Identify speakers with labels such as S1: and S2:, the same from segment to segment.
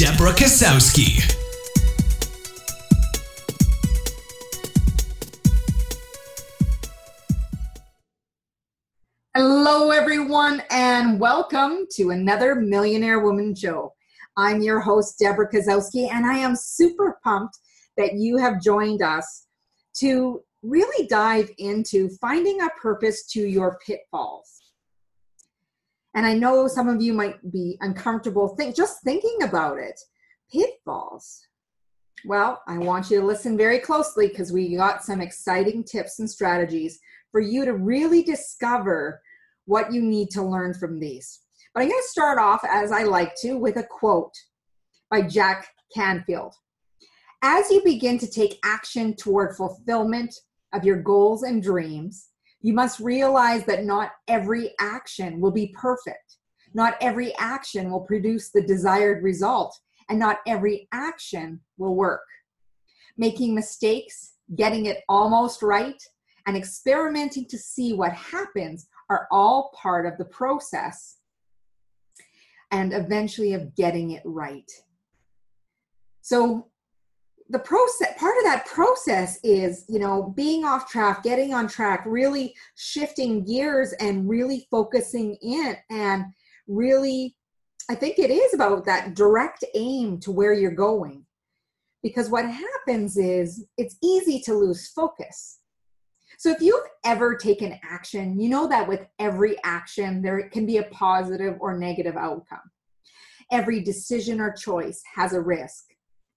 S1: Deborah Kasowski.
S2: Hello, everyone, and welcome to another Millionaire Woman Show. I'm your host, Deborah Kasowski, and I am super pumped that you have joined us to really dive into finding a purpose to your pitfalls. And I know some of you might be uncomfortable think, just thinking about it. Pitfalls. Well, I want you to listen very closely because we got some exciting tips and strategies for you to really discover what you need to learn from these. But I'm going to start off, as I like to, with a quote by Jack Canfield. As you begin to take action toward fulfillment of your goals and dreams, you must realize that not every action will be perfect. Not every action will produce the desired result, and not every action will work. Making mistakes, getting it almost right, and experimenting to see what happens are all part of the process and eventually of getting it right. So the process part of that process is you know being off track getting on track really shifting gears and really focusing in. And really i think it is about that direct aim to where you're going. Because what happens is it's easy to lose focus. So if you've ever taken action you know that with every action there can be a positive or negative outcome. Every decision or choice has a risk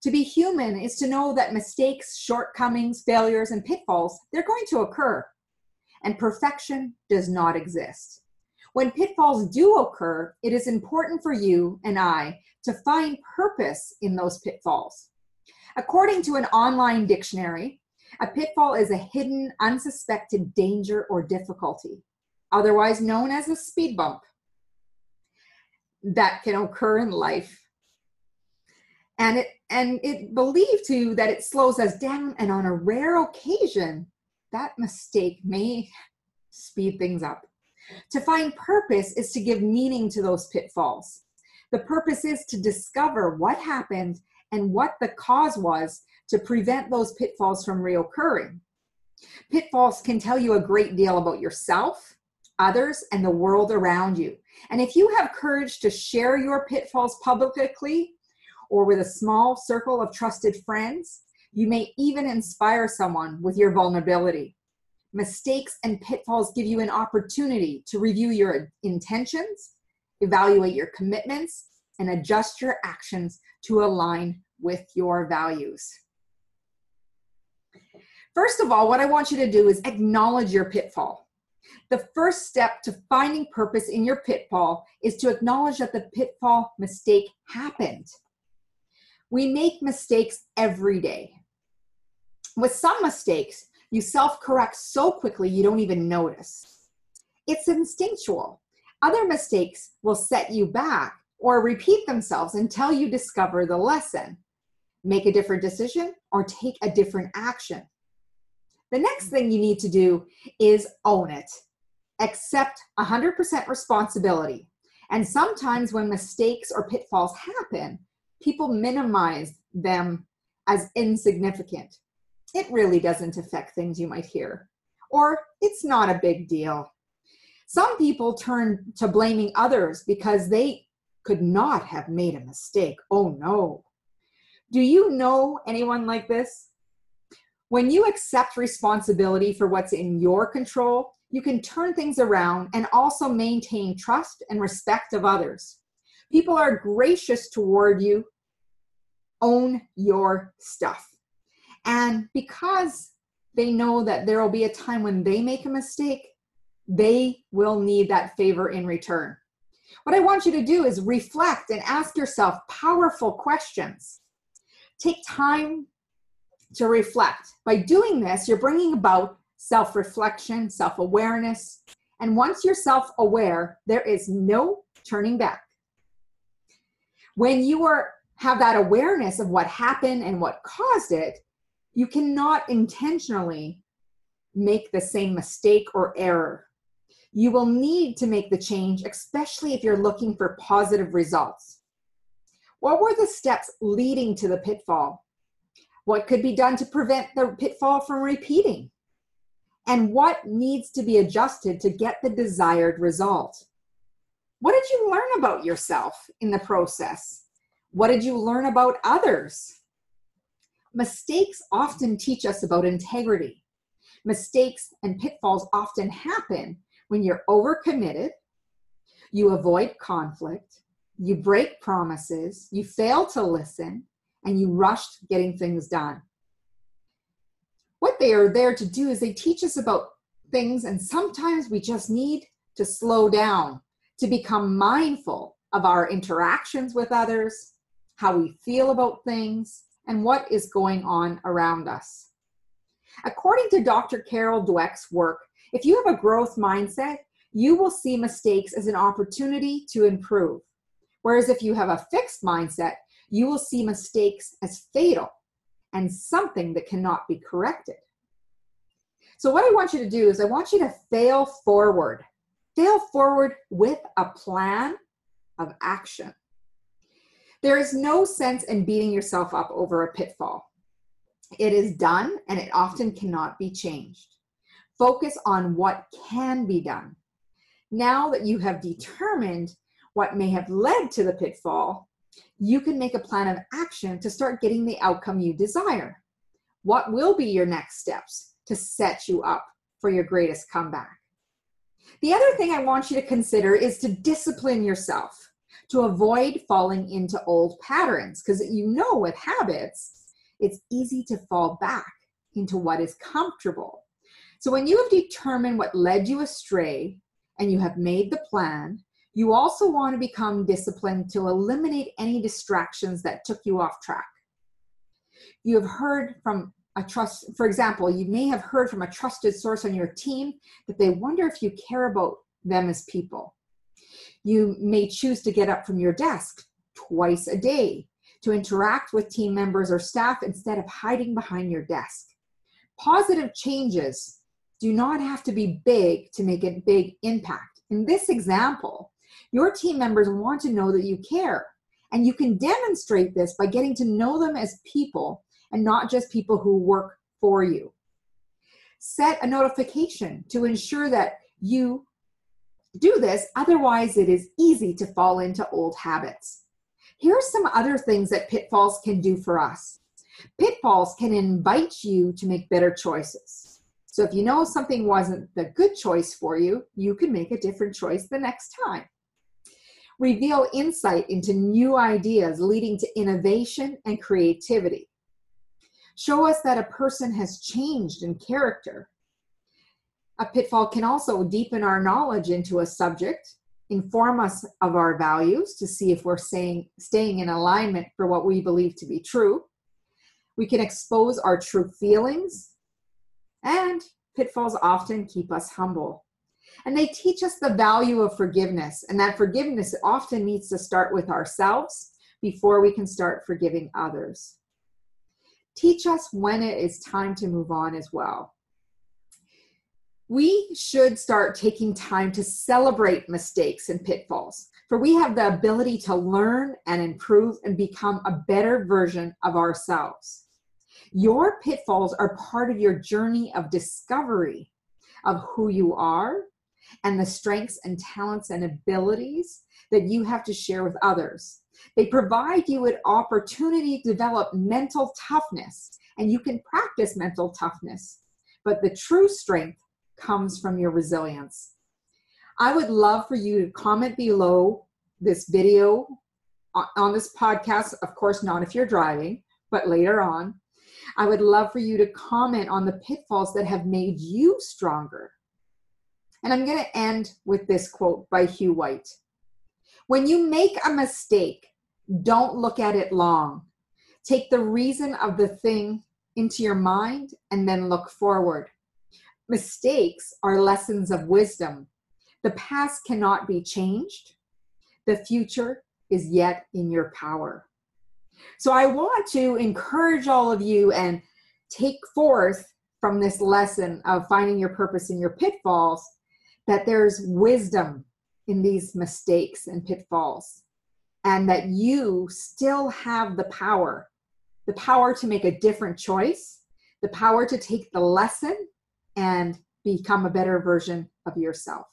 S2: to be human is to know that mistakes, shortcomings, failures, and pitfalls, they're going to occur. And perfection does not exist. When pitfalls do occur, it is important for you and I to find purpose in those pitfalls. According to an online dictionary, a pitfall is a hidden, unsuspected danger or difficulty, otherwise known as a speed bump, that can occur in life and it and it believed to that it slows us down and on a rare occasion that mistake may speed things up. To find purpose is to give meaning to those pitfalls. The purpose is to discover what happened and what the cause was to prevent those pitfalls from reoccurring. Pitfalls can tell you a great deal about yourself others and the world around you. And if you have courage to share your pitfalls publicly or with a small circle of trusted friends. You may even inspire someone with your vulnerability. Mistakes and pitfalls give you an opportunity to review your intentions, evaluate your commitments, and adjust your actions to align with your values. First of all, what I want you to do is acknowledge your pitfall. The first step to finding purpose in your pitfall is to acknowledge that the pitfall mistake happened. We make mistakes every day. With some mistakes, you self correct so quickly you don't even notice. It's instinctual. Other mistakes will set you back or repeat themselves until you discover the lesson. Make a different decision or take a different action. The next thing you need to do is own it. Accept 100% responsibility. And sometimes when mistakes or pitfalls happen, people minimize them as insignificant. It really doesn't affect things you might hear, or it's not a big deal. Some people turn to blaming others because they could not have made a mistake. Oh no. Do you know anyone like this? When you accept responsibility for what's in your control, you can turn things around and also maintain trust and respect of others. People are gracious toward you own your stuff. And because they know that there will be a time when they make a mistake, they will need that favor in return. What I want you to do is reflect and ask yourself powerful questions. Take time to reflect. By doing this, you're bringing about self reflection, self awareness. And once you're self aware, there is no turning back. When you are have that awareness of what happened and what caused it, you cannot intentionally make the same mistake or error. You will need to make the change, especially if you're looking for positive results. What were the steps leading to the pitfall? What could be done to prevent the pitfall from repeating? And what needs to be adjusted to get the desired result? What did you learn about yourself in the process? What did you learn about others? Mistakes often teach us about integrity. Mistakes and pitfalls often happen when you're overcommitted, you avoid conflict, you break promises, you fail to listen, and you rushed getting things done. What they are there to do is they teach us about things, and sometimes we just need to slow down to become mindful of our interactions with others, how we feel about things, and what is going on around us. According to Dr. Carol Dweck's work, if you have a growth mindset, you will see mistakes as an opportunity to improve. Whereas if you have a fixed mindset, you will see mistakes as fatal and something that cannot be corrected. So, what I want you to do is, I want you to fail forward. Fail forward with a plan of action. There is no sense in beating yourself up over a pitfall. It is done and it often cannot be changed. Focus on what can be done. Now that you have determined what may have led to the pitfall, you can make a plan of action to start getting the outcome you desire. What will be your next steps to set you up for your greatest comeback? The other thing I want you to consider is to discipline yourself to avoid falling into old patterns because you know with habits it's easy to fall back into what is comfortable. So when you have determined what led you astray and you have made the plan, you also want to become disciplined to eliminate any distractions that took you off track. You have heard from a trust, for example, you may have heard from a trusted source on your team that they wonder if you care about them as people. You may choose to get up from your desk twice a day to interact with team members or staff instead of hiding behind your desk. Positive changes do not have to be big to make a big impact. In this example, your team members want to know that you care. And you can demonstrate this by getting to know them as people and not just people who work for you. Set a notification to ensure that you do this, otherwise, it is easy to fall into old habits. Here are some other things that pitfalls can do for us. Pitfalls can invite you to make better choices. So if you know something wasn't the good choice for you, you can make a different choice the next time. Reveal insight into new ideas leading to innovation and creativity. Show us that a person has changed in character. A pitfall can also deepen our knowledge into a subject inform us of our values to see if we're saying, staying in alignment for what we believe to be true. We can expose our true feelings, and pitfalls often keep us humble. And they teach us the value of forgiveness, and that forgiveness often needs to start with ourselves before we can start forgiving others. Teach us when it is time to move on as well we should start taking time to celebrate mistakes and pitfalls, for we have the ability to learn and improve and become a better version of ourselves. Your pitfalls are part of your journey of discovery of who you are and the strengths and talents and abilities that you have to share with others. They provide you with opportunity to develop mental toughness, and you can practice mental toughness. But the true strength comes from your resilience. I would love for you to comment below this video on this podcast, of course, not if you're driving, but later on. I would love for you to comment on the pitfalls that have made you stronger. And I'm going to end with this quote by Hugh White When you make a mistake, don't look at it long. Take the reason of the thing into your mind and then look forward. Mistakes are lessons of wisdom. The past cannot be changed. The future is yet in your power. So I want to encourage all of you and take forth from this lesson of finding your purpose in your pitfalls that there's wisdom in these mistakes and pitfalls and that you still have the power the power to make a different choice the power to take the lesson and become a better version of yourself.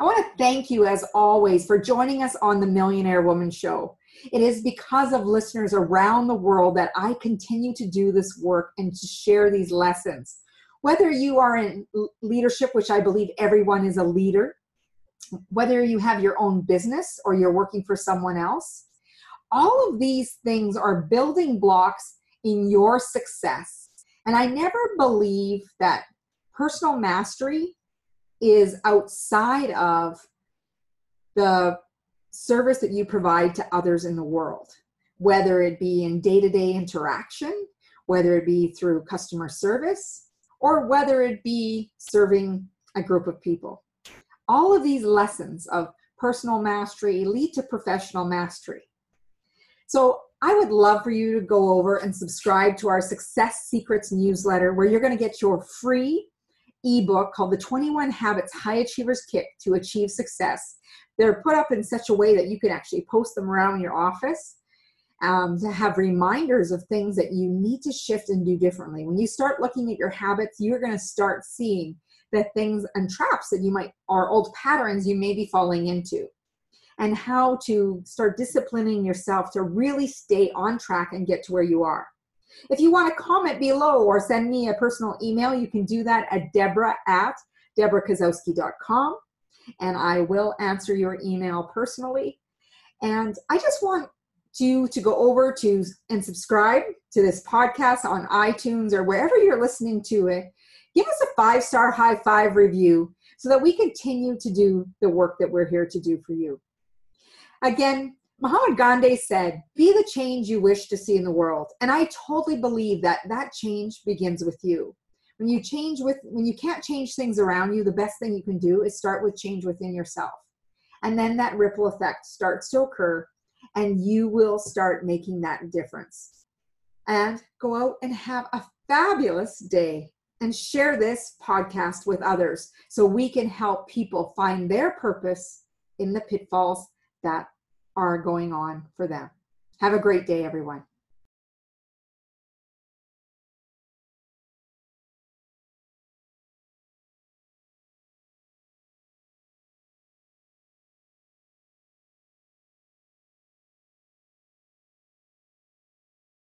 S2: I want to thank you as always for joining us on the millionaire woman show. It is because of listeners around the world that i continue to do this work and to share these lessons. Whether you are in leadership which i believe everyone is a leader whether you have your own business or you're working for someone else, all of these things are building blocks in your success. And I never believe that personal mastery is outside of the service that you provide to others in the world, whether it be in day to day interaction, whether it be through customer service, or whether it be serving a group of people all of these lessons of personal mastery lead to professional mastery. So I would love for you to go over and subscribe to our Success Secrets newsletter where you're going to get your free ebook called The 21 Habits High Achievers Kick to Achieve Success. They're put up in such a way that you can actually post them around your office um, to have reminders of things that you need to shift and do differently. When you start looking at your habits, you're going to start seeing the things and traps that you might or old patterns you may be falling into and how to start disciplining yourself to really stay on track and get to where you are if you want to comment below or send me a personal email you can do that at deborah at deborahkasowski.com and i will answer your email personally and i just want you to go over to and subscribe to this podcast on itunes or wherever you're listening to it give us a five star high five review so that we continue to do the work that we're here to do for you. Again, Mahatma Gandhi said, Be the change you wish to see in the world. And I totally believe that that change begins with you. When you change with, when you can't change things around you, the best thing you can do is start with change within yourself. And then that ripple effect starts to occur, and you will start making that difference. And go out and have a fabulous day and share this podcast with others so we can help people find their purpose in the pitfalls that are going on for them. Have a great day, everyone.